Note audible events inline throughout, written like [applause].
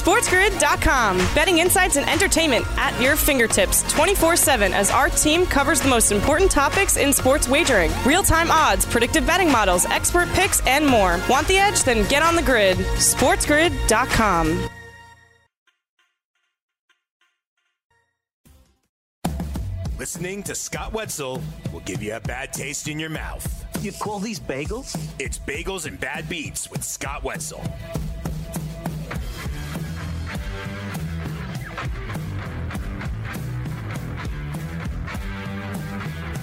SportsGrid.com. Betting insights and entertainment at your fingertips 24 7 as our team covers the most important topics in sports wagering real time odds, predictive betting models, expert picks, and more. Want the edge? Then get on the grid. SportsGrid.com. Listening to Scott Wetzel will give you a bad taste in your mouth. You call these bagels? It's Bagels and Bad Beats with Scott Wetzel.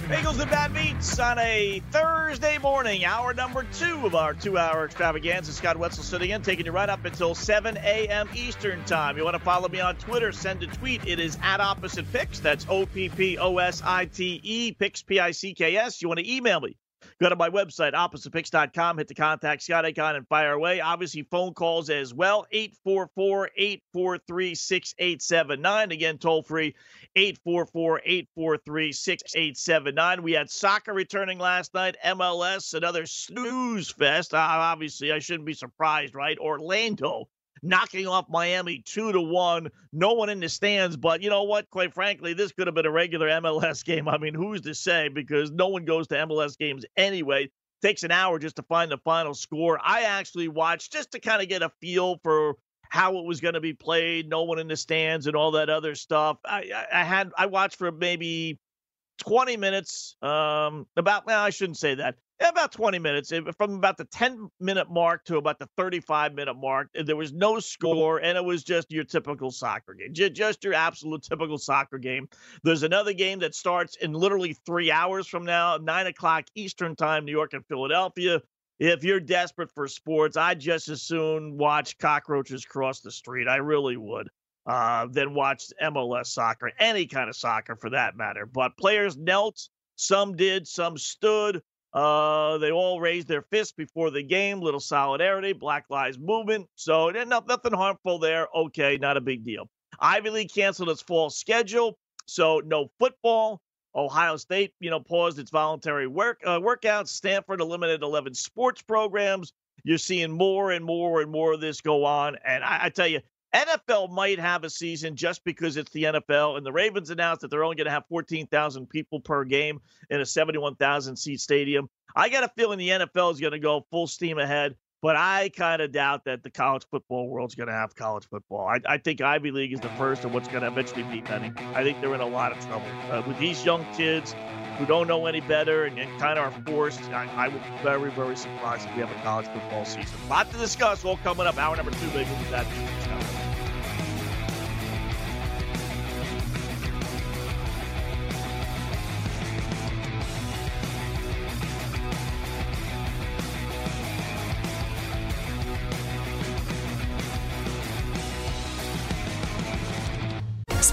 Bagels and Bad Beats on a Thursday morning, hour number two of our two hour extravaganza. Scott Wetzel sitting in, taking you right up until 7 a.m. Eastern Time. You want to follow me on Twitter, send a tweet. It is at Opposite Picks. That's O P P O S I T E, Picks, P I C K S. You want to email me? Go to my website, oppositepicks.com, hit the contact Scott icon and fire away. Obviously, phone calls as well, 844 843 6879. Again, toll free, 844 843 6879. We had soccer returning last night, MLS, another snooze fest. Uh, obviously, I shouldn't be surprised, right? Orlando knocking off Miami two to one. No one in the stands, but you know what? Quite frankly, this could have been a regular MLS game. I mean, who's to say? Because no one goes to MLS games anyway. Takes an hour just to find the final score. I actually watched just to kind of get a feel for how it was going to be played. No one in the stands and all that other stuff. I, I, had I watched for maybe 20 minutes. Um, about well, I shouldn't say that about 20 minutes from about the 10 minute mark to about the 35 minute mark there was no score and it was just your typical soccer game just your absolute typical soccer game. There's another game that starts in literally three hours from now 9 o'clock eastern time new york and philadelphia. If you're desperate for sports i'd just as soon watch cockroaches cross the street. I really would uh, than watch mls soccer any kind of soccer for that matter. But players knelt some did some stood uh, they all raised their fists before the game. Little solidarity, Black Lives Movement. So nothing harmful there. Okay, not a big deal. Ivy League canceled its fall schedule, so no football. Ohio State, you know, paused its voluntary work uh, workouts. Stanford eliminated 11 sports programs. You're seeing more and more and more of this go on. And I, I tell you, NFL might have a season just because it's the NFL, and the Ravens announced that they're only going to have 14,000 people per game in a 71,000 seat stadium. I got a feeling the NFL is going to go full steam ahead, but I kind of doubt that the college football world's going to have college football. I, I, think Ivy League is the first of what's going to eventually be many. I think they're in a lot of trouble uh, with these young kids who don't know any better and, and kind of are forced. I, I would be very, very surprised if we have a college football season. A lot to discuss. All coming up. Hour number two, baby. With that.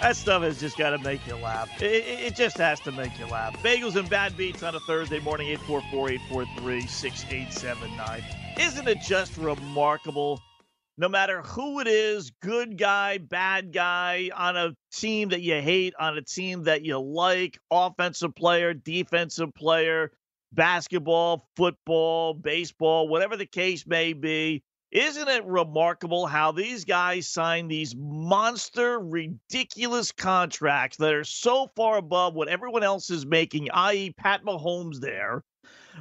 that stuff has just got to make you laugh. It, it, just has to make you laugh. Bagels and Bad Beats on a Thursday morning, 844 843 6879. Isn't it just remarkable? No matter who it is, good guy, bad guy, on a team that you hate, on a team that you like, offensive player, defensive player, basketball, football, baseball, whatever the case may be, isn't it remarkable how these guys sign these monster, ridiculous contracts that are so far above what everyone else is making, i.e., Pat Mahomes there,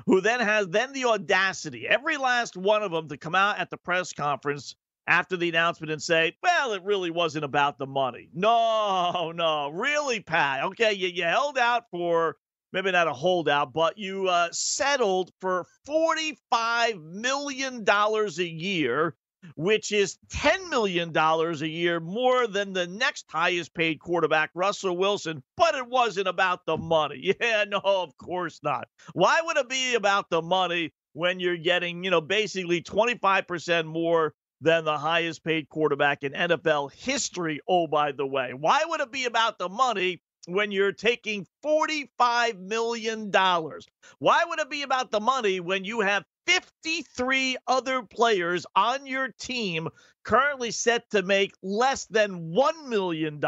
who then has then the audacity, every last one of them, to come out at the press conference after the announcement and say, well, it really wasn't about the money. No, no, really, Pat. Okay, you, you held out for maybe not a holdout, but you uh, settled for $45 million a year, which is $10 million a year more than the next highest paid quarterback, Russell Wilson. But it wasn't about the money. [laughs] Yeah, no, of course not. Why would it be about the money when you're getting, you know, basically 25% more than the highest paid quarterback in NFL history? Oh, by the way, why would it be about the money when you're taking $45 million? Why would it be about the money when you have 53 other players on your team currently set to make less than $1 million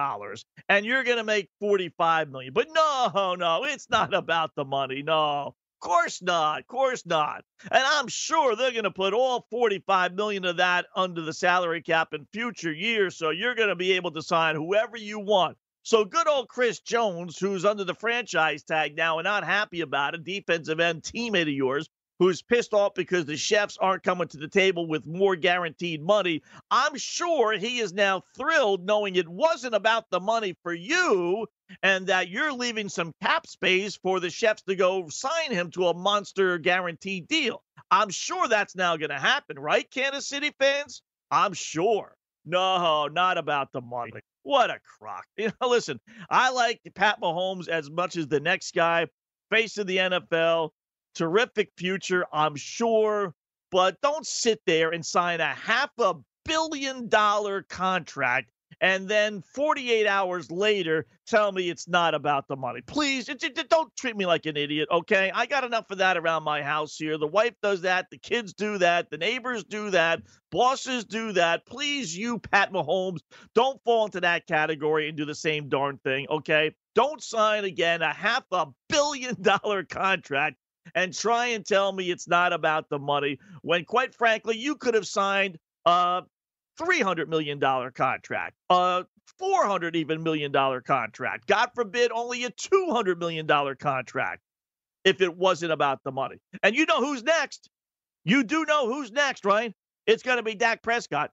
and you're going to make $45 million? But no, no, it's not about the money. No. Of course not. Of course not. And I'm sure they're going to put all 45 million of that under the salary cap in future years. So you're going to be able to sign whoever you want. So good old Chris Jones, who's under the franchise tag now and not happy about it, defensive end teammate of yours, who's pissed off because the chefs aren't coming to the table with more guaranteed money. I'm sure he is now thrilled knowing it wasn't about the money for you and that you're leaving some cap space for the chefs to go sign him to a monster guaranteed deal. I'm sure that's now going to happen, right, Kansas City fans? I'm sure. No, not about the money. What a crock. [laughs] You know, listen, I like Pat Mahomes as much as the next guy, face of the NFL terrific future, I'm sure. But don't sit there and sign a half a billion dollar contract and then 48 hours later tell me it's not about the money. Please, it, it, don't treat me like an idiot, okay? I got enough of that around my house here. The wife does that, the kids do that, the neighbors do that, bosses do that. Please, you, Pat Mahomes, don't fall into that category and do the same darn thing, okay? Don't sign again a half a billion [laughs] dollar contract and try and tell me it's not about the money when, quite frankly, you could have signed a $300 million contract, a 400 even million dollar contract. God forbid, only a $200 million contract if it wasn't about the money. And you know who's next. You do know who's next, right? It's going to be Dak Prescott.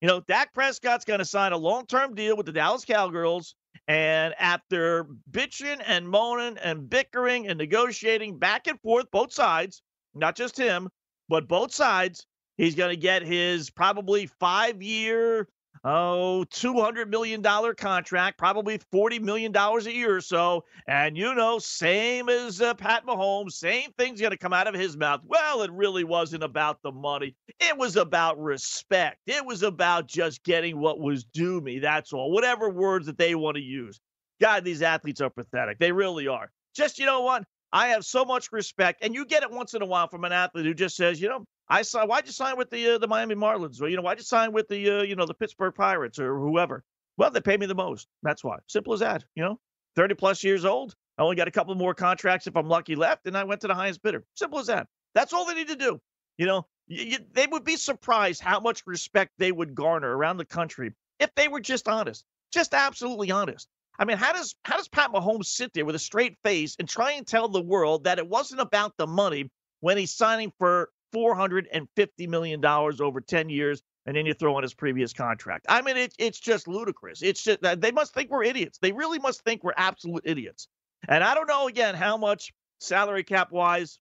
You know, Dak Prescott's going to sign a long term deal with the Dallas Cowgirls and after bitching and moaning and bickering and negotiating back and forth, both sides, not just him, but both sides, he's going to get his probably five year, oh, $200 million contract, probably $40 million a year or so. And, you know, same as uh, Pat Mahomes, same thing's going to come out of his mouth. Well, it really wasn't about the money. It was about respect. It was about just getting what was due me. That's all. Whatever words that they want to use. God, these athletes are pathetic. They really are. Just, you know what? I have so much respect, and you get it once in a while from an athlete who just says, you know, I saw. Why'd you sign with the uh, the Miami Marlins? Or you know, why'd you sign with the uh, you know the Pittsburgh Pirates or whoever? Well, they pay me the most. That's why. Simple as that. You know, thirty plus years old. I only got a couple more contracts if I'm lucky left, and I went to the highest bidder. Simple as that. That's all they need to do. You know, you, you, they would be surprised how much respect they would garner around the country if they were just honest, just absolutely honest. I mean, how does how does Pat Mahomes sit there with a straight face and try and tell the world that it wasn't about the money when he's signing for $450 million over 10 years, and then you throw in his previous contract. I mean, it, it's just ludicrous. It's just uh, they must think we're idiots. They really must think we're absolute idiots. And I don't know, again, how much salary cap wise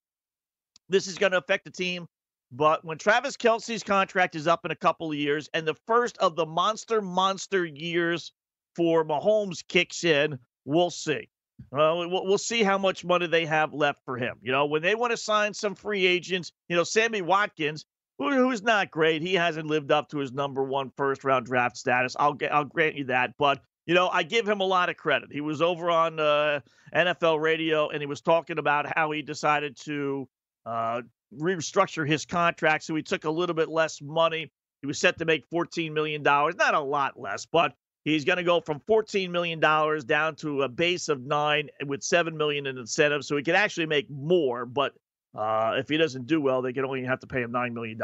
this is going to affect the team. But when Travis Kelce's contract is up in a couple of years and the first of the monster, monster years for Mahomes kicks in, we'll see. Well, we'll see how much money they have left for him. You know, when they want to sign some free agents, you know, Sammy Watkins, who, who's not great, he hasn't lived up to his number one first round draft status. I'll get, I'll grant you that, but you know, I give him a lot of credit. He was over on uh, NFL radio and he was talking about how he decided to uh, restructure his contract, so he took a little bit less money. He was set to make $14 million, not a lot less, but He's going to go from $14 million down to a base of nine with 7 million in incentives. So he can actually make more. But uh, if he doesn't do well, they can only have to pay him $9 million.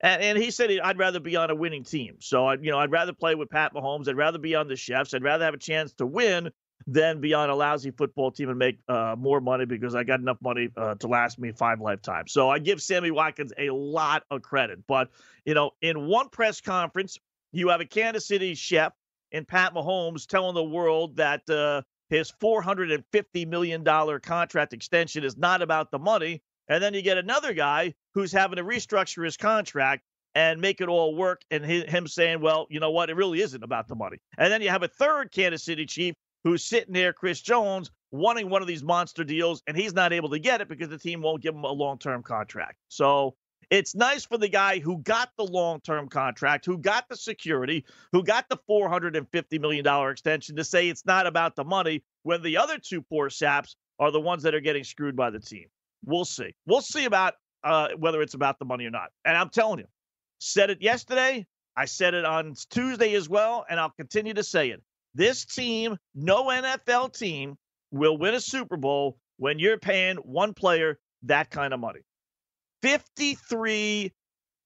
And, and he said, I'd rather be on a winning team. So, I, you know, I'd rather play with Pat Mahomes. I'd rather be on the Chefs. I'd rather have a chance to win than be on a lousy football team and make uh, more money because I got enough money uh, to last me five lifetimes. So I give Sammy Watkins a lot of credit. But, you know, in one press conference, you have a Kansas City chef and Pat Mahomes telling the world that uh, his $450 million contract extension is not about the money. And then you get another guy who's having to restructure his contract and make it all work. And him saying, well, you know what? It really isn't about the money. And then you have a third Kansas City chief who's sitting there, Chris Jones, wanting one of these monster deals, and he's not able to get it because the team won't give him a long term contract. So it's nice for the guy who got the long term contract, who got the security, who got the $450 million extension to say it's not about the money when the other two poor saps are the ones that are getting screwed by the team. We'll see. We'll see about uh, whether it's about the money or not. And I'm telling you, said it yesterday. I said it on Tuesday as well, and I'll continue to say it. This team, no NFL team, will win a Super Bowl when you're paying one player that kind of money. 53,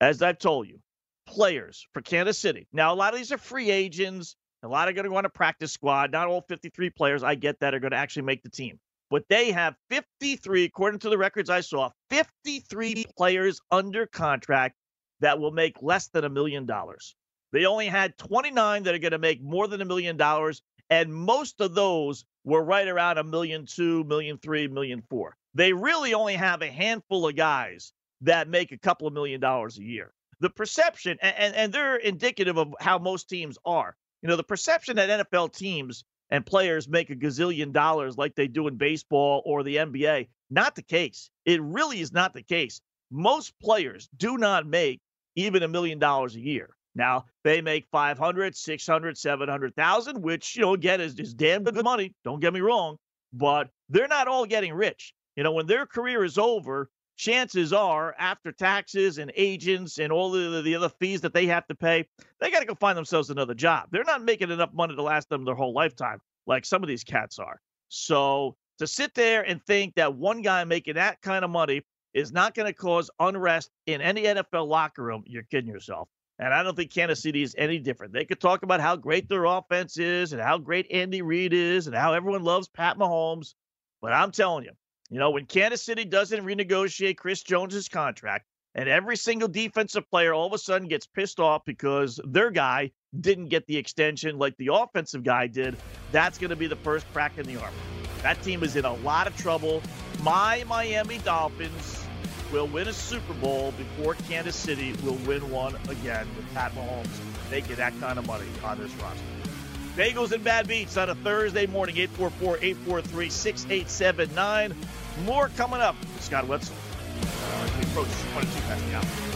as I've told you, players for Kansas City. Now, a lot of these are free agents. A lot are going to go on a practice squad. Not all 53 players, I get that, are going to actually make the team. But they have 53, according to the records I saw, 53 mm-hmm. players under contract that will make less than a million dollars. They only had 29 that are going to make more than a million dollars, and most of those were right around a million two, million three, million four. They really only have a handful of guys that make a couple of million dollars a year. The perception, and, and they're indicative of how most teams are. You know, the perception that NFL teams and players make a gazillion dollars like they do in baseball or the NBA, not the case. It really is not the case. Most players do not make even a million dollars a year. Now they make 500, 600, 700,000, which, you know, again is, is damn good money. Don't get me wrong, but they're not all getting rich. You know, when their career is over, chances are after taxes and agents and all the, the other fees that they have to pay, they got to go find themselves another job. They're not making enough money to last them their whole lifetime like some of these cats are. So to sit there and think that one guy making that kind of money is not going to cause unrest in any NFL locker room, you're kidding yourself. And I don't think Kansas City is any different. They could talk about how great their offense is and how great Andy Reid is and how everyone loves Pat Mahomes. But I'm telling you, you know, when Kansas City doesn't renegotiate Chris Jones's contract, and every single defensive player all of a sudden gets pissed off because their guy didn't get the extension like the offensive guy did, that's going to be the first crack in the armor. That team is in a lot of trouble. My Miami Dolphins will win a Super Bowl before Kansas City will win one again with Pat Mahomes making that kind of money on this roster. Bagels and Bad Beats on a Thursday morning, 844 843 6879. More coming up. Scott Wetzel. Uh, we approach 22 past the hour.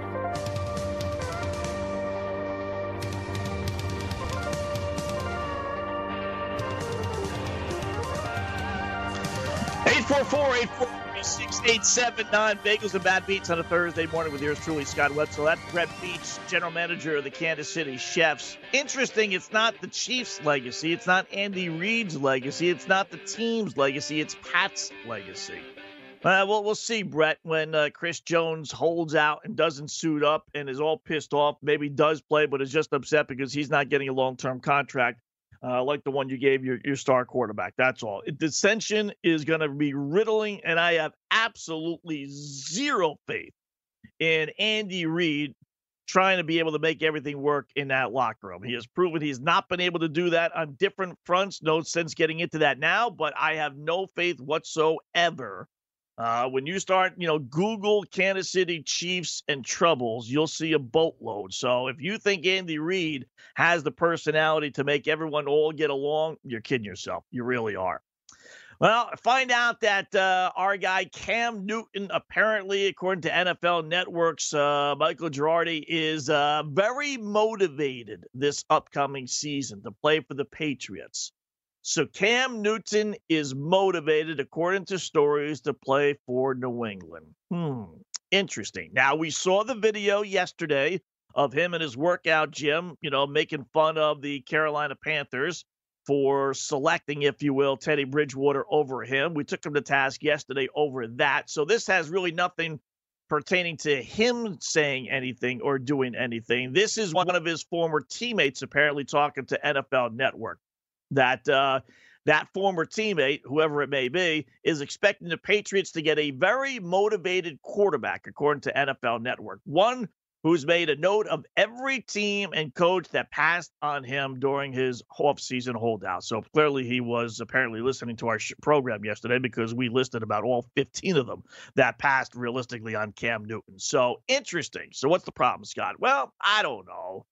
844-843-6879. Bagels and Bad Beats on a Thursday morning with yours truly, Scott Wetzel. That's Brett Veach, general manager of the Kansas City Chiefs. Interesting, it's not the Chiefs' legacy. It's not Andy Reid's legacy. It's not the team's legacy. It's Pat's legacy. Uh, well, we'll see, Brett, when uh, Chris Jones holds out and doesn't suit up and is all pissed off. Maybe does play, but is just upset because he's not getting a long term contract uh, like the one you gave your, your star quarterback. That's all. Dissension is going to be riddling, and I have absolutely zero faith in Andy Reid trying to be able to make everything work in that locker room. He has proven he's not been able to do that on different fronts. No sense getting into that now, but I have no faith whatsoever uh, when you start, you know, Google Kansas City Chiefs and troubles, you'll see a boatload. So if you think Andy Reid has the personality to make everyone all get along, you're kidding yourself. You really are. Well, find out that uh, our guy Cam Newton, apparently, according to NFL Network's uh, Michael Giardi, is uh, very motivated this upcoming season to play for the Patriots. So Cam Newton is motivated, according to stories, to play for New England. Hmm. Interesting. Now we saw the video yesterday of him in his workout gym, you know, making fun of the Carolina Panthers for selecting, if you will, Teddy Bridgewater over him. We took him to task yesterday over that. So this has really nothing pertaining to him saying anything or doing anything. This is one of his former teammates apparently talking to NFL Network that uh, that former teammate, whoever it may be, is expecting the Patriots to get a very motivated quarterback, according to NFL Network. One who's made a note of every team and coach that passed on him during his off-season holdout. So clearly he was apparently listening to our program yesterday because we listed about all 15 of them that passed realistically on Cam Newton. So interesting. So what's the problem, Scott? Well, I don't know.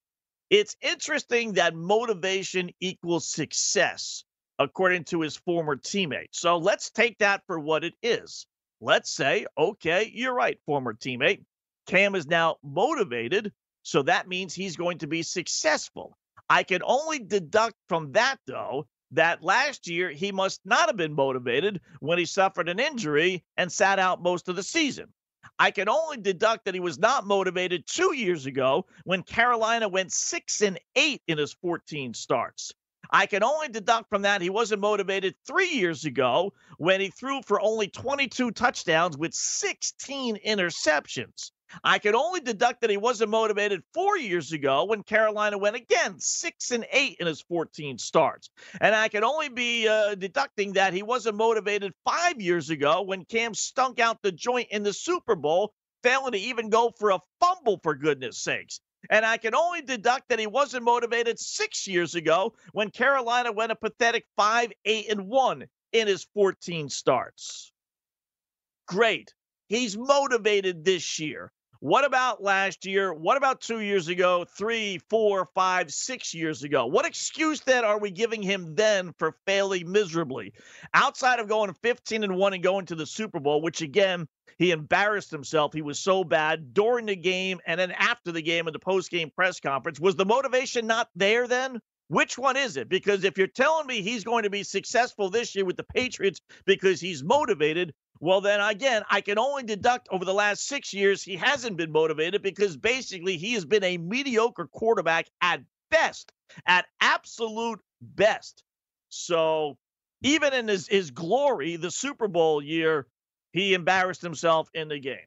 It's interesting that motivation equals success, according to his former teammate. So let's take that for what it is. Let's say, okay, you're right, former teammate. Cam is now motivated, so that means he's going to be successful. I can only deduct from that, though, that last year he must not have been motivated when he suffered an injury and sat out most of the season. I can only deduct that he was not motivated two years ago when Carolina went six and eight in his 14 starts. I can only deduct from that he wasn't motivated three years ago when he threw for only 22 touchdowns with 16 interceptions. I can only deduct that he wasn't motivated four years ago when Carolina went again six and eight in his 14 starts. And I can only be uh, deducting that he wasn't motivated five years ago when Cam stunk out the joint in the Super Bowl, failing to even go for a fumble, for goodness sakes. And I can only deduct that he wasn't motivated six years ago when Carolina went a pathetic 5 8 and 1 in his 14 starts. Great. He's motivated this year. What about last year? What about two years ago, three, four, five, six years ago? What excuse then are we giving him then for failing miserably? Outside of going 15 and 1 and going to the Super Bowl, which again, he embarrassed himself. He was so bad during the game and then after the game in the post game press conference. Was the motivation not there then? Which one is it? Because if you're telling me he's going to be successful this year with the Patriots because he's motivated, well, then again, I can only deduct over the last six years he hasn't been motivated because basically he has been a mediocre quarterback at best, at absolute best. So even in his, his glory, the Super Bowl year, he embarrassed himself in the game.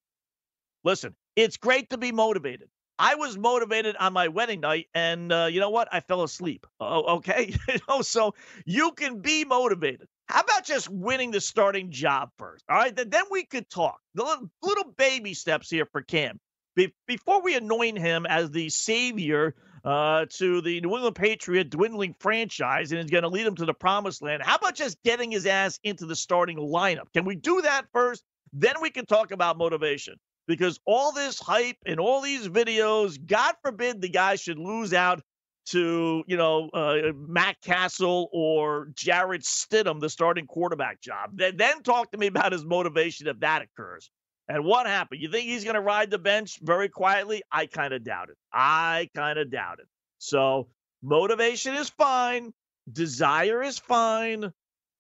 Listen, it's great to be motivated. I was motivated on my wedding night, and uh, you know what? I fell asleep. Oh, okay, [laughs] so you can be motivated. How about just winning the starting job first? All right, then we could talk. The little, baby steps here for Cam. Be- before we anoint him as the savior uh, to the New England Patriot dwindling franchise and is going to lead him to the promised land, how about just getting his ass into the starting lineup? Can we do that first? Then we can talk about motivation because all this hype and all these videos, God forbid the guy should lose out to, you know, uh, Matt Cassel or Jarrett Stidham, the starting quarterback job. Then, then talk to me about his motivation if that occurs. And what happened? You think he's going to ride the bench very quietly? I kind of doubt it. I kind of doubt it. So motivation is fine. Desire is fine.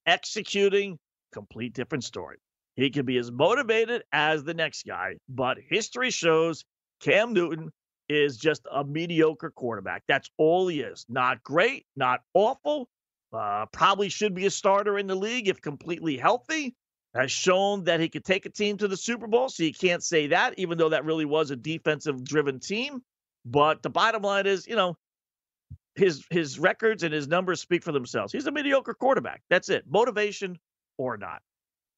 Executing, complete different story. He can be as motivated as the next guy, but history shows Cam Newton is just a mediocre quarterback. That's all he is. Not great, not awful. Uh, probably should be a starter in the league if completely healthy. Has shown that he could take a team to the Super Bowl, so you can't say that, even though that really was a defensive driven team. But the bottom line is, you know, his his records and his numbers speak for themselves. He's a mediocre quarterback. That's it. Motivation or not.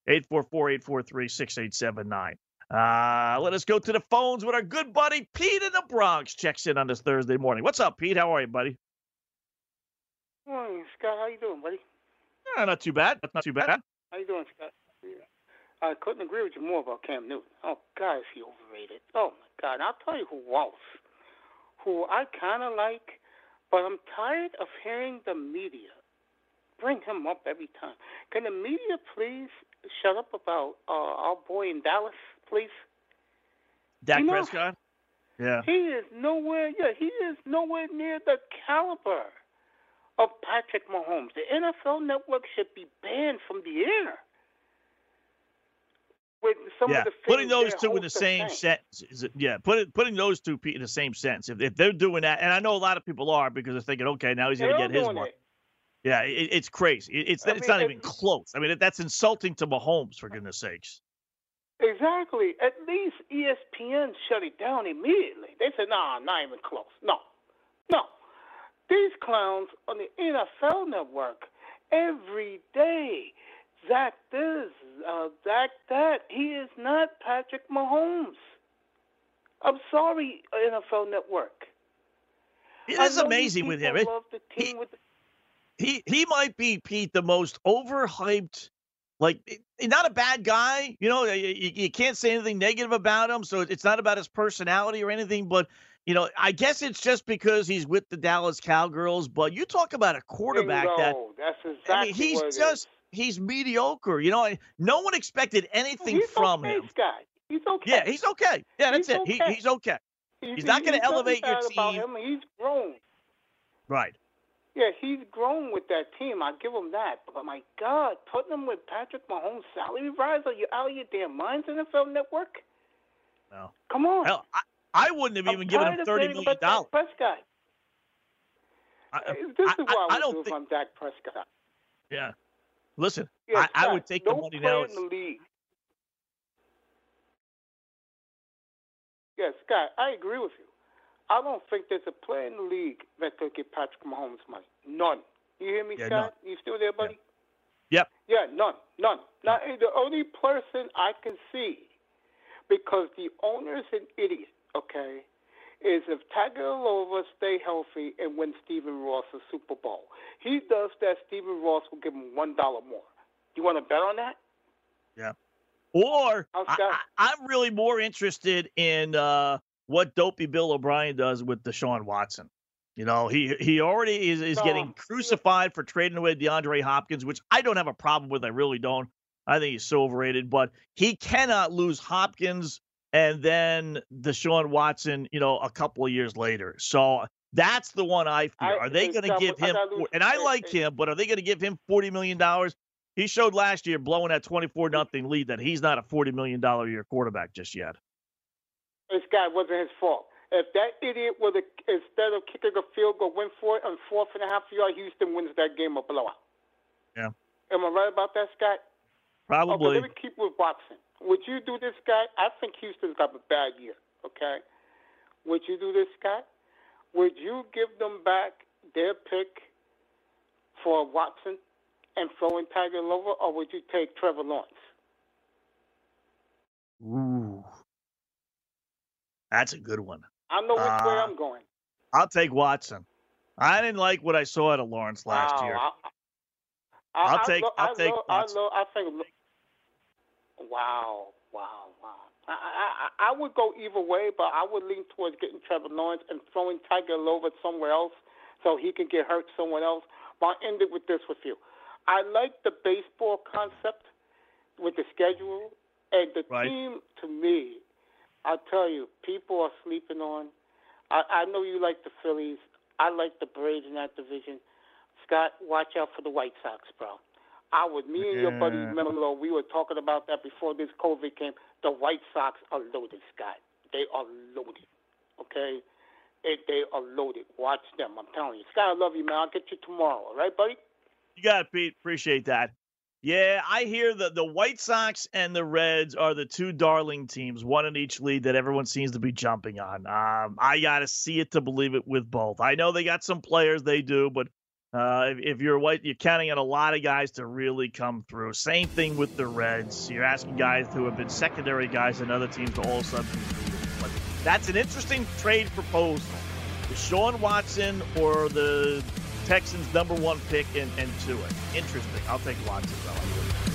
844 843 6879. Uh, let us go to the phones with our good buddy Pete in the Bronx. Checks in on this Thursday morning. What's up, Pete? How are you, buddy? Morning, Scott. How you doing, buddy? Yeah, not too bad. Not too bad. How you doing, Scott? I couldn't agree with you more about Cam Newton. Oh God, is he overrated? Oh my God! And I'll tell you who else, who I kind of like, but I'm tired of hearing the media bring him up every time. Can the media please shut up about uh, our boy in Dallas? Please? Dak you know, Prescott? Yeah. He is nowhere, yeah, he is nowhere near the caliber of Patrick Mahomes. The NFL network should be banned from the air. With some yeah, of the putting those two in the same sentence. It, yeah, put putting those two in the same sentence. If, if they're doing that, and I know a lot of people are because they're thinking, okay, now he's going to get his one. Yeah, it, it's crazy. It, it's I it's mean, not even close. I mean, that's insulting to Mahomes for goodness sakes. Exactly. At least ESPN shut it down immediately. They said, "Nah, not even close." No, no. These clowns on the NFL Network every day. Zach this, uh, Zach that. He is not Patrick Mahomes. I'm sorry, NFL Network. It is amazing with him. He, with he he might be Pete the most overhyped. Like eh, eh, not a bad guy, you know. You, you can't say anything negative about him, so it's not about his personality or anything. But you know, I guess it's just because he's with the Dallas Cowgirls. But you talk about a quarterback that that's exactly I mean, he's just he's mediocre. You know, no one expected anything he's from okay, him. Scott. He's okay. Yeah, he's okay. Yeah, that's he's it. Okay. He, he's okay. He's, he's not going to elevate your team. He's grown. Right. Yeah, he's grown with that team. I give him that. But my God, putting him with Patrick Mahomes' salary rise? Are you out of your damn minds, NFL Network? No. Come on. Hell, I, I wouldn't have I'm even given him thirty million dollars. Prescott. I, uh, this is what I, I don't do think, if I'm Dak Prescott. Yeah. Listen, yeah, I, I, would take no the money now. in the league. Yeah, Scott, I agree with you. I don't think there's a player in the league that could get Patrick Mahomes money. None. You hear me, yeah, Scott? None. You still there, buddy? Yep. Yeah, none, none. Now, the only person I can see, because the owner's an idiot, okay, is if Tagovailoa stay healthy and win Stephen Ross a Super Bowl. He does that, Stephen Ross will give him one dollar more. You want to bet on that? Yeah. Or I, am really more interested in uh, what Dopey Bill O'Brien does with Deshaun Watson. You know, he he already is, is getting crucified for trading away DeAndre Hopkins, which I don't have a problem with. I really don't. I think he's so overrated, but he cannot lose Hopkins and then Deshaun Watson, you know, a couple of years later. So that's the one I fear. Are they going to give him? And I like him, but are they going to give him forty million dollars? He showed last year blowing that twenty-four nothing lead that he's not a forty million dollar year quarterback just yet. This guy wasn't his fault. If that idiot would have, instead of kicking a field goal, went for it on fourth and a half yard, Houston wins that game a blowout. Yeah. Am I right about that, Scott? Probably. Okay, let me keep with Watson. Would you do this, Scott? I think Houston's got a bad year. Okay. Would you do this, Scott? Would you give them back their pick for Watson and throw in Tagovailoa, or would you take Trevor Lawrence? Ooh, that's a good one. I know which uh, way I'm going. I'll take Watson. I didn't like what I saw out of Lawrence last wow, year. I, will take. Lo- I'll take. Lo- Watson. I, lo- I think. Wow, wow, wow. I, I I would go either way, but I would lean towards getting Trevor Lawrence and throwing Tagovailoa somewhere else so he can get hurt somewhere else. But I'll end it with this with you. I like the baseball concept with the schedule and the right. team. To me, I tell you, people are sleeping on. I, I know you like the Phillies. I like the Braves in that division. Scott, watch out for the White Sox, bro. I would, me and yeah. your buddy Melo, we were talking about that before this COVID came. The White Sox are loaded, Scott. They are loaded. Okay? They, they are loaded. Watch them. I'm telling you. Scott, I love you, man. I'll get you tomorrow. All right, buddy? You got it, Pete. Appreciate that. Yeah, I hear that the White Sox and the Reds are the two darling teams, one in each league that everyone seems to be jumping on. Um, I got to see it to believe it with both. I know they got some players, they do, but uh, if, if, you're white, you're counting on a lot of guys to really come through. Same thing with the Reds. You're asking guys who have been secondary guys in other teams to all of a sudden. But that's an interesting trade proposal. Sean Watson or the Texans' number one pick in and, and Tua. Interesting. I'll take Watson, though.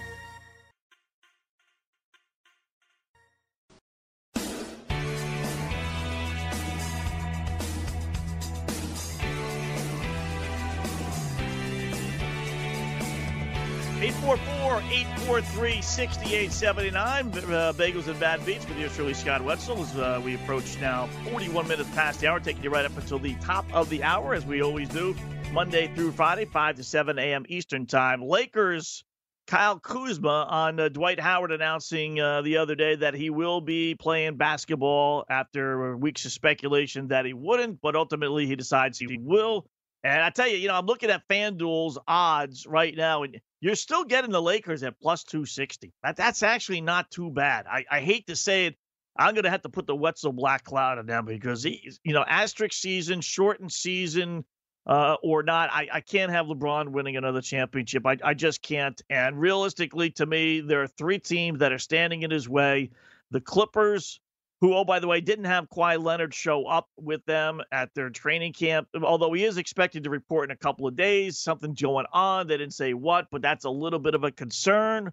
844-843-6879. Uh, Bagels and Bad Beats with yours truly, Scott Wetzel, as uh, we approach now 41 minutes past the hour, taking you right up until the top of the hour, as we always do, Monday through Friday, 5 to 7 a.m. Eastern Time. Lakers, Kyle Kuzma on uh, Dwight Howard announcing uh, the other day that he will be playing basketball after weeks of speculation that he wouldn't, but ultimately he decides he will. And I tell you, you know, I'm looking at FanDuel's odds right now, and you're still getting the Lakers at plus 260. That, that's actually not too bad. I, I hate to say it. I'm going to have to put the Wetzel black cloud on them because, he, you know, asterisk season, shortened season, uh, or not. I, I can't have LeBron winning another championship. I, I just can't. And realistically, to me, there are three teams that are standing in his way the Clippers, who, oh, by the way, didn't have Kawhi Leonard show up with them at their training camp, although he is expected to report in a couple of days. Something going on. They didn't say what, but that's a little bit of a concern.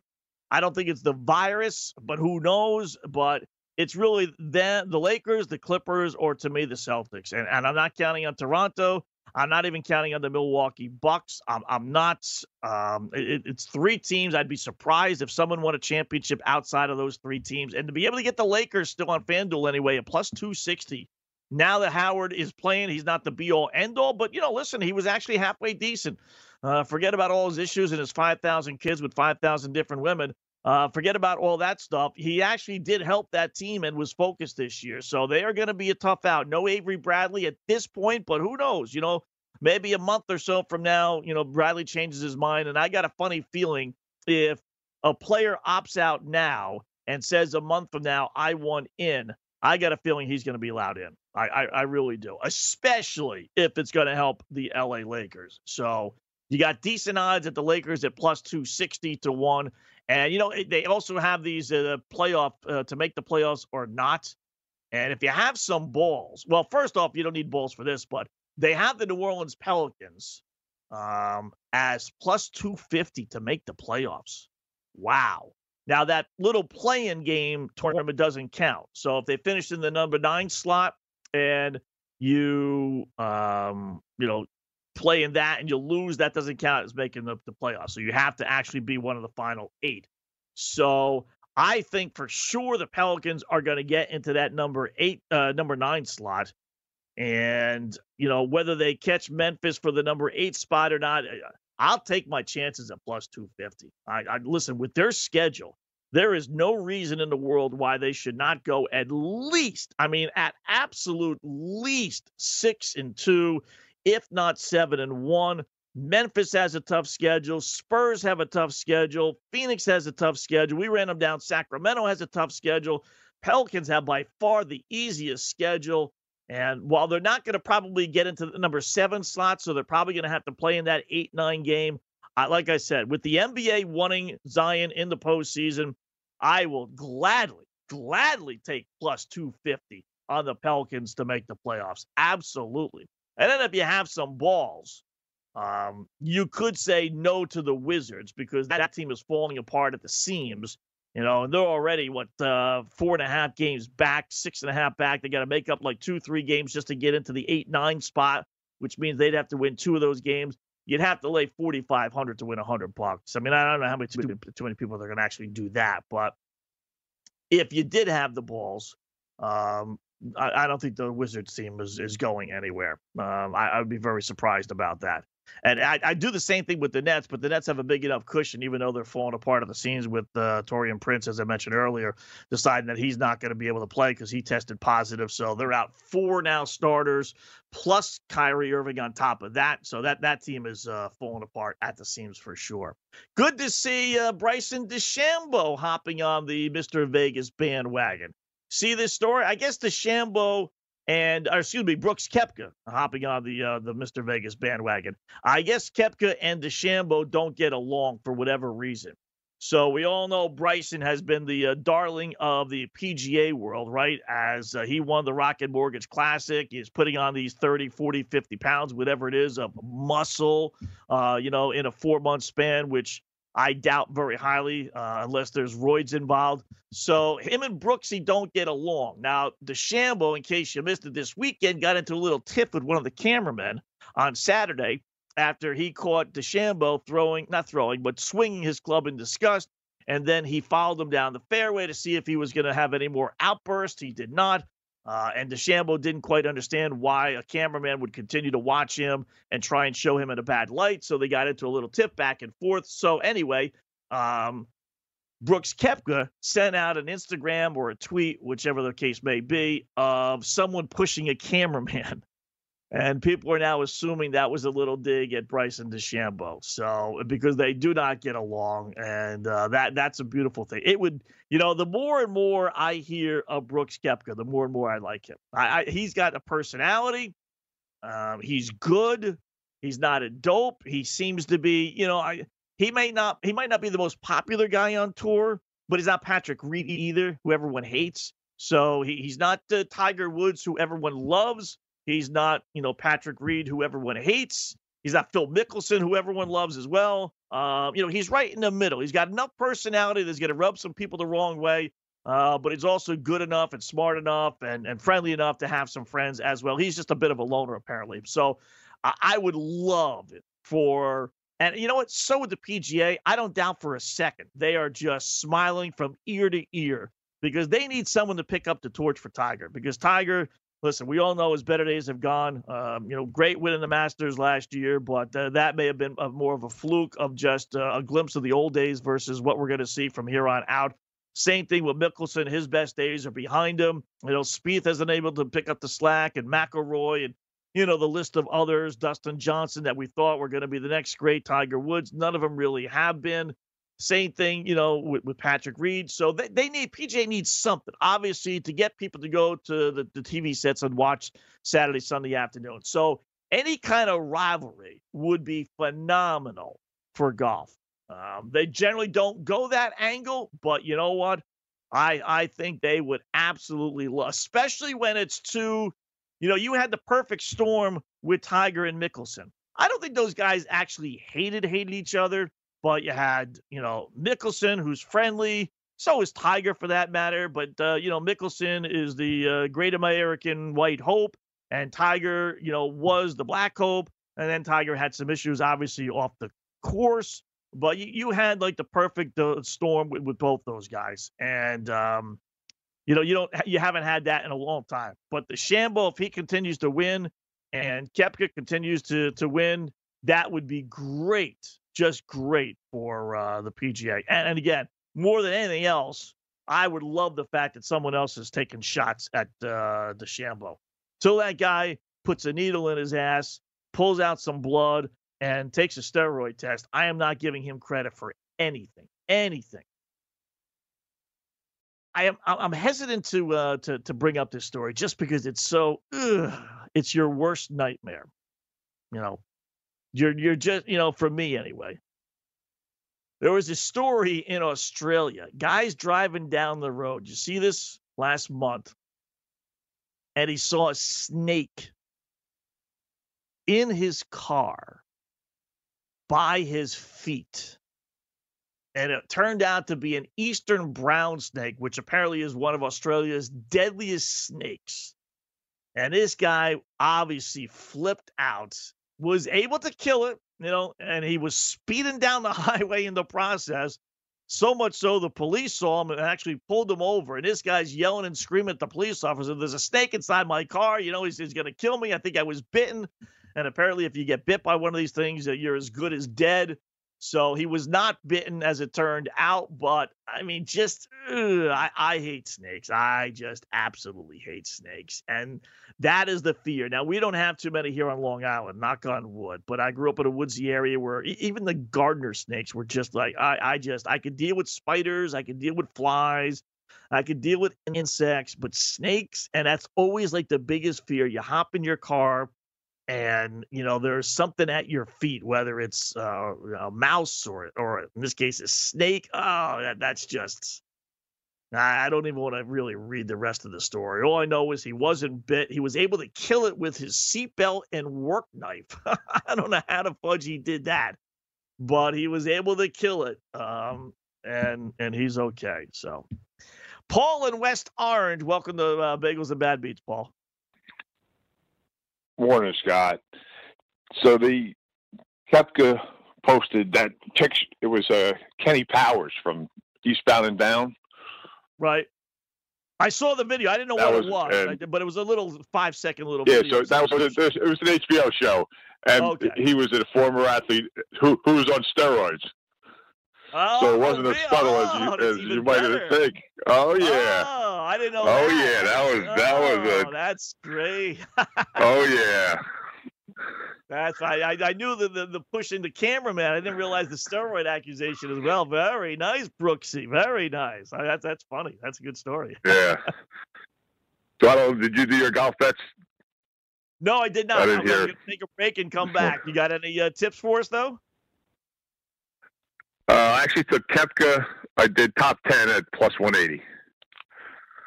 I don't think it's the virus, but who knows? But it's really then the Lakers, the Clippers, or to me, the Celtics. And, and I'm not counting on Toronto. I'm not even counting on the Milwaukee Bucks. I'm, I'm not. Um, it, it's three teams. I'd be surprised if someone won a championship outside of those three teams. And to be able to get the Lakers still on FanDuel anyway, a plus 260. Now that Howard is playing, he's not the be all end all, but you know, listen, he was actually halfway decent. Uh, forget about all his issues and his 5,000 kids with 5,000 different women. Uh, forget about all that stuff. He actually did help that team and was focused this year. So they are going to be a tough out. No Avery Bradley at this point, but who knows? You know, maybe a month or so from now, you know, Bradley changes his mind. And I got a funny feeling if a player opts out now and says a month from now, I want in, I got a feeling he's going to be allowed in. I, I, I really do, especially if it's going to help the LA Lakers. So you got decent odds at the Lakers at plus 260 to 1. And, you know, they also have these uh, playoff uh, to make the playoffs or not. And if you have some balls, well, first off, you don't need balls for this, but they have the New Orleans Pelicans um, as plus 250 to make the playoffs. Wow. Now, that little play in game tournament doesn't count. So if they finish in the number nine slot and you, um, you know, play in that and you lose, that doesn't count as making the, the playoffs. So you have to actually be one of the final eight. So I think for sure the Pelicans are going to get into that number eight, uh, number nine slot. And, you know, whether they catch Memphis for the number eight spot or not, uh, I'll take my chances at plus 250. I, I listen with their schedule. There is no reason in the world why they should not go at least, I mean, at absolute least six and two if not seven and one. Memphis has a tough schedule. Spurs have a tough schedule. Phoenix has a tough schedule. We ran them down. Sacramento has a tough schedule. Pelicans have by far the easiest schedule. And while they're not going to probably get into the number seven slot, so they're probably going to have to play in that eight nine game. I, like I said, with the NBA wanting Zion in the postseason, I will gladly, gladly take plus 250 on the Pelicans to make the playoffs. Absolutely. And then if you have some balls, um, you could say no to the Wizards because that team is falling apart at the seams. You know, and they're already what uh, four and a half games back, six and a half back. They got to make up like two, three games just to get into the eight, nine spot, which means they'd have to win two of those games. You'd have to lay forty five hundred to win hundred bucks. I mean, I don't know how many too, too many people are going to actually do that, but if you did have the balls, um, I, I, don't think the Wizards team is, is going anywhere. Um, I, I, would be very surprised about that. And I, I, do the same thing with the Nets, but the Nets have a big enough cushion, even though they're falling apart at the seams with uh, Taurean Prince, as I mentioned earlier, deciding that he's not going to be able to play because he tested positive. So they're out four now starters, plus Kyrie Irving on top of that. So that, that team is uh, falling apart at the seams for sure. Good to see uh, Bryson DeChambeau hopping on the Mr. Vegas bandwagon see this story? I guess the DeChambeau and or excuse me, Brooks Koepka hopping on the uh, the Mr. Vegas bandwagon. I guess Koepka and DeChambeau don't get along for whatever reason. So we all know Bryson has been the uh, darling of the PGA world, right? As uh, he won the Rocket Mortgage Classic, he's putting on these 30, 40, 50 pounds, whatever it is, of muscle, uh, you know, in a four month span, which I doubt very highly uh, unless there's roids involved. So him and Brooksy don't get along. Now, DeChambeau, in case you missed it this weekend, got into a little tiff with one of the cameramen on Saturday after he caught DeChambeau throwing, not throwing, but swinging his club in disgust. And then he followed him down the fairway to see if he was going to have any more outbursts. He did not. Uh, and DeChambeau didn't quite understand why a cameraman would continue to watch him and try and show him in a bad light. So they got into a little tip back and forth. So anyway, um, Brooks Koepka sent out an Instagram or a tweet, whichever the case may be, of someone pushing a cameraman. And people are now assuming that was a little dig at Bryson DeChambeau. So because they do not get along, and uh, that that's a beautiful thing. It would, you know, the more and more I hear of Brooks Koepka, the more and more I like him. I, I, he's got a personality. Um, he's good. He's not a dope. He seems to be, you know, I he may not he might not be the most popular guy on tour, but he's not Patrick Reed either, who everyone hates. So he, he's not the Tiger Woods, who everyone loves He's not, you know, Patrick Reed, who everyone hates. He's not Phil Mickelson, who everyone loves as well. Um, you know, he's right in the middle. He's got enough personality that's going to rub some people the wrong way, uh, but he's also good enough and smart enough and, and friendly enough to have some friends as well. He's just a bit of a loner, apparently. So uh, I would love it for, and you know what? So would the PGA. I don't doubt for a second they are just smiling from ear to ear because they need someone to pick up the torch for Tiger because Tiger listen, we all know his better days have gone. Um, you know, great win in the Masters last year, but uh, that may have been a, more of a fluke of just uh, a glimpse of the old days versus what we're going to see from here on out. Same thing with Mickelson. His best days are behind him. You know, Spieth hasn't able to pick up the slack, and McIlroy, and you know the list of others, Dustin Johnson, that we thought were going to be the next great Tiger Woods. None of them really have been. Same thing, you know, with, with Patrick Reed. So they, they need PGA needs something, obviously, to get people to go to the, the TV sets and watch Saturday, Sunday afternoon. So any kind of rivalry would be phenomenal for golf. Um, they generally don't go that angle, but you know what? I I think they would absolutely love, especially when it's two. You know, you had the perfect storm with Tiger and Mickelson. I don't think those guys actually hated hated each other. But you had, you know, Mickelson, who's friendly. So is Tiger for that matter. But, uh, you know, Mickelson is the uh, great American white hope. And Tiger, you know, was the black hope. And then Tiger had some issues, obviously, off the course. But you, you had like the perfect uh, storm with, with both those guys. And, um, you know, you don't, you haven't had that in a long time. But DeChambeau, if he continues to win and Koepka continues to to win, that would be great just great for uh, the PGA. And, and again, more than anything else, I would love the fact that someone else is taking shots at uh, DeChambeau. Till that guy puts a needle in his ass, pulls out some blood, and takes a steroid test, I am not giving him credit for anything. Anything. I am I'm hesitant to uh, to to bring up this story just because it's so ugh, it's your worst nightmare. You know, you're you're just you know for me anyway. There was a story in Australia. Guys driving down the road. You see this last month, and he saw a snake in his car by his feet. And it turned out to be an eastern brown snake, which apparently is one of Australia's deadliest snakes. And this guy obviously flipped out was able to kill it, you know, and he was speeding down the [laughs] highway in the process. So much so the police saw him and actually pulled him over. And this guy's yelling and screaming at the police officer, There's a snake inside my car. You know, he's, he's going to kill me. I think I was bitten. And apparently, if you get bit by one of these things, uh, you're as good as dead. So he was not bitten as it turned out, but I mean, just ugh, I, I hate snakes. I just absolutely hate snakes. And that is the fear. Now, we don't have too many here on Long Island, knock on wood, but I grew up in a woodsy area where even the gardener snakes were just like, I, I just, I could deal with spiders, I could deal with flies, I could deal with insects, but snakes, and that's always like the biggest fear. You hop in your car, and you know there's something at your feet, whether it's uh, a mouse or or in this case a snake. Oh, that, that's just. I don't even want to really read the rest of the story. All I know is he wasn't bit. He was able to kill it with his seatbelt and work knife. [laughs] I don't know how the fudge he did that, but he was able to kill it. Um, and and he's okay. So, Paul in West Orange, welcome to uh, Bagels and Bad Beats, Paul. Morning, Scott. So the Koepka posted that picture. It was uh, Kenny Powers from Eastbound and Down. Right. I saw the video. I didn't know that what was, it was, and, but it was a little five second little. Yeah, video. so that was a, it was an HBO show, and okay. he was a former athlete who who was on steroids. Oh, so it wasn't as subtle oh, as you as you might better. think. Oh yeah. Oh, I didn't know. Oh, that. yeah, that was- that was a- Oh, That's great. [laughs] Oh yeah. That's I, I I knew the, the the pushing the cameraman. I didn't realize the steroid accusation as well. Very nice, Brooksy. Very nice. I, that's that's funny. That's a good story. Yeah. So I don't. Did you do your golf bets? No, I did not. I didn't gonna hear. take a break and come back. You got any uh, tips for us though? Uh, I actually took Koepka. I did top ten at plus one eighty.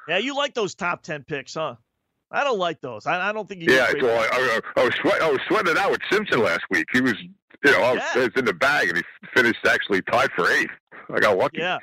Yeah, you like those top ten picks, huh? I don't like those. I, I don't think you. Yeah, so I, I, I was sweat, I was sweating it out with Simpson last week. He was, you know, I was, Yeah. it's in the bag, and he finished actually tied for eighth. I got lucky. Yeah.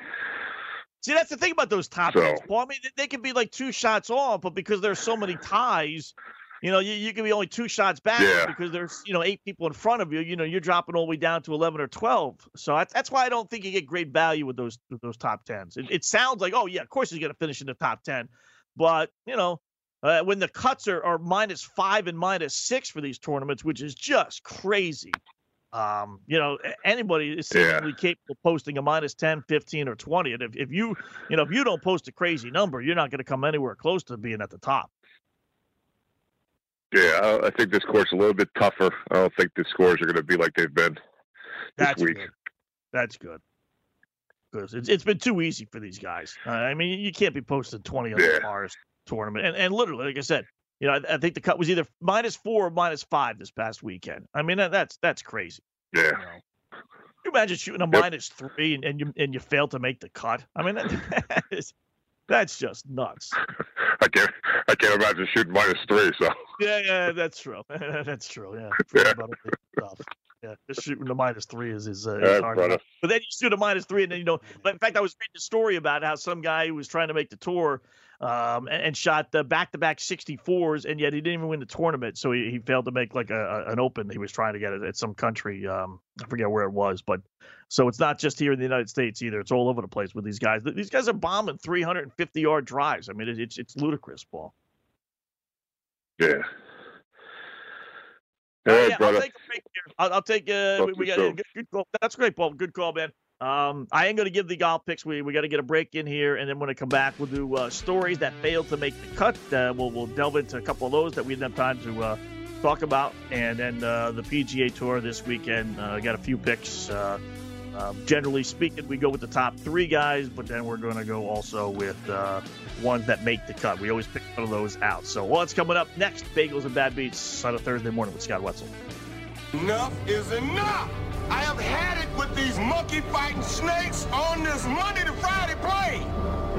See, that's the thing about those top So- tens, Paul. I mean, they- they can be like two shots off, but because there's so many ties, you know, you, you can be only two shots back Yeah. because there's, you know, eight people in front of you. You know, you're dropping all the way down to 11 or 12. So that's, that's why I don't think you get great value with those with those top tens. It, it sounds like, oh, yeah, of course he's going to finish in the top 10. But, you know, uh, when the cuts are, are minus five and minus six for these tournaments, which is just crazy. Um, you know, anybody is Yeah. seemingly capable of posting a minus 10, 15, or 20. And if, if you, you know, if you don't post a crazy number, you're not going to come anywhere close to being at the top. Yeah, I, I think this course is a little bit tougher. I don't think the scores are going to be like they've been this That's week. good. That's good. Because it's, it's been too easy for these guys. Uh, I mean, you can't be posting 20 on Yeah. the bars tournament. And, and literally, like I said, you know, I, I think the cut was either minus four or minus five this past weekend. I mean, that, that's that's crazy. Yeah, You know? You imagine shooting a Yep. minus three and, and you and you fail to make the cut? I mean, that [laughs] is, that's just nuts. [laughs] I can't. I can't imagine shooting minus three. So Yeah, yeah, that's true. [laughs] that's true. Yeah. [laughs] Yeah. Forget about it. Stuff. Yeah, just shooting the minus three is is, uh, Yeah, hard But then you shoot a minus three, and then you know. But in fact, I was reading a story about how some guy who was trying to make the tour, um, and, and shot the back-to-back 64s, and yet he didn't even win the tournament. So he, he failed to make like a, a- an open. He was trying to get it at some country. Um, I forget where it was, but so it's not just here in the United States either. It's all over the place with these guys. These guys are bombing 350 yard drives. I mean, it's it's ludicrous, Paul. yeah. All right, yeah, brother. I'll take a break here. I'll, I'll take. Uh, we, we got a good, good call. That's great, Paul. Good call, man. Um, I am going to give the golf picks. We we got to get a break in here, and then when I come back, we'll do uh, stories that failed to make the cut. Uh, we'll we'll delve into a couple of those that we didn't have time to uh, talk about, and then uh, the PGA Tour this weekend. Uh, got a few picks. Uh, generally speaking, we go with the top three guys, but then we're going to go also with uh, ones that make the cut. We always pick one of those out. So, what's coming up next? Bagels and Bad Beats on a Thursday morning with Scott Wetzel. Enough is enough. I have had it with these monkey fighting snakes on this Monday to Friday plane.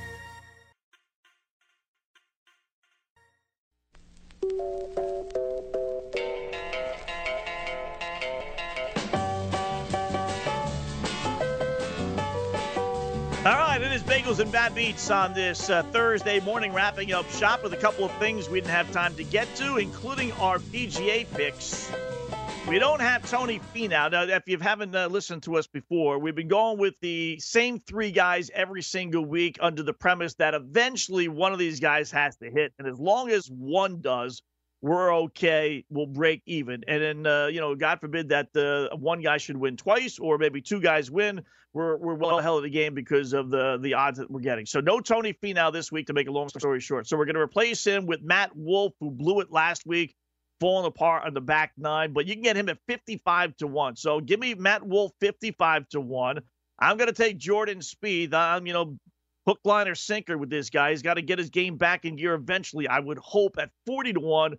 Right, it is Bagels and Bad Beats on this uh, Thursday morning, wrapping up shop with a couple of things we didn't have time to get to, including our PGA picks. We don't have Tony Finau. Now, if you haven't uh, listened to us before, we've been going with the same three guys every single week under the premise that eventually one of these guys has to hit. And as long as one does, we're okay. We'll break even. And then, uh, you know, God forbid that uh, one guy should win twice or maybe two guys win. We're, we're well ahead of the game because of the the odds that we're getting. So no Tony Finau this week to make a long story short. So we're going to replace him with Matt Wolff, who blew it last week, falling apart on the back nine. But you can get him at 55 to 1. So give me Matt Wolff 55 to 1. I'm going to take Jordan Spieth. I'm, you know, hook, line, or sinker with this guy. He's got to get his game back in gear eventually. I would hope at 40 to 1.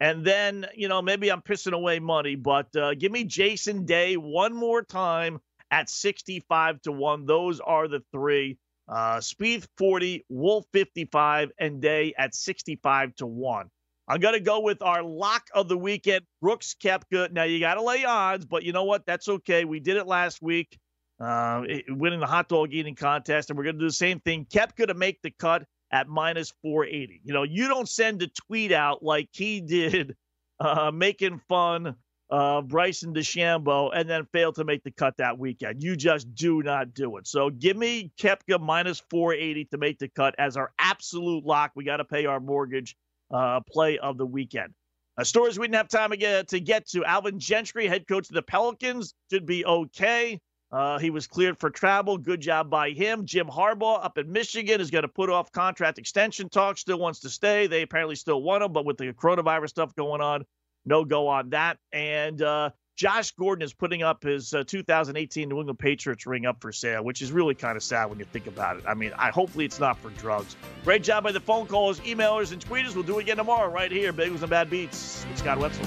And then, you know, maybe I'm pissing away money, but uh, give me Jason Day one more time at 65 to 1. Those are the three. Uh, Spieth 40, Wolff 55, and Day at 65 to 1. I'm going to go with our lock of the weekend, Brooks Koepka. Now, you got to lay odds, but you know what? That's okay. We did it last week, uh, it- winning the hot dog eating contest, and we're going to do the same thing. Koepka to make the cut at minus 480. You know, you don't send a tweet out like he did, [laughs] uh, making fun uh, Bryson DeChambeau and then fail to make the cut that weekend. You just do not do it. So give me Koepka minus 480 to make the cut as our absolute lock. We got to pay our mortgage uh, play of the weekend. Uh, stories we didn't have time to get, to get to. Alvin Gentry, head coach of the Pelicans, should be okay. Uh, he was cleared for travel. Good job by him. Jim Harbaugh up in Michigan is going to put off contract extension talk. Still wants to stay. They apparently still want him, but with the coronavirus stuff going on, no go on that. And uh, Josh Gordon is putting up his uh, 2018 New England Patriots ring up for sale, which is really kind of sad when you think about it. I mean, I hopefully it's not for drugs. Great job by the phone callers, emailers, and tweeters. We'll do it again tomorrow right here, Bagels and Bad Beats. It's Scott Wetzel.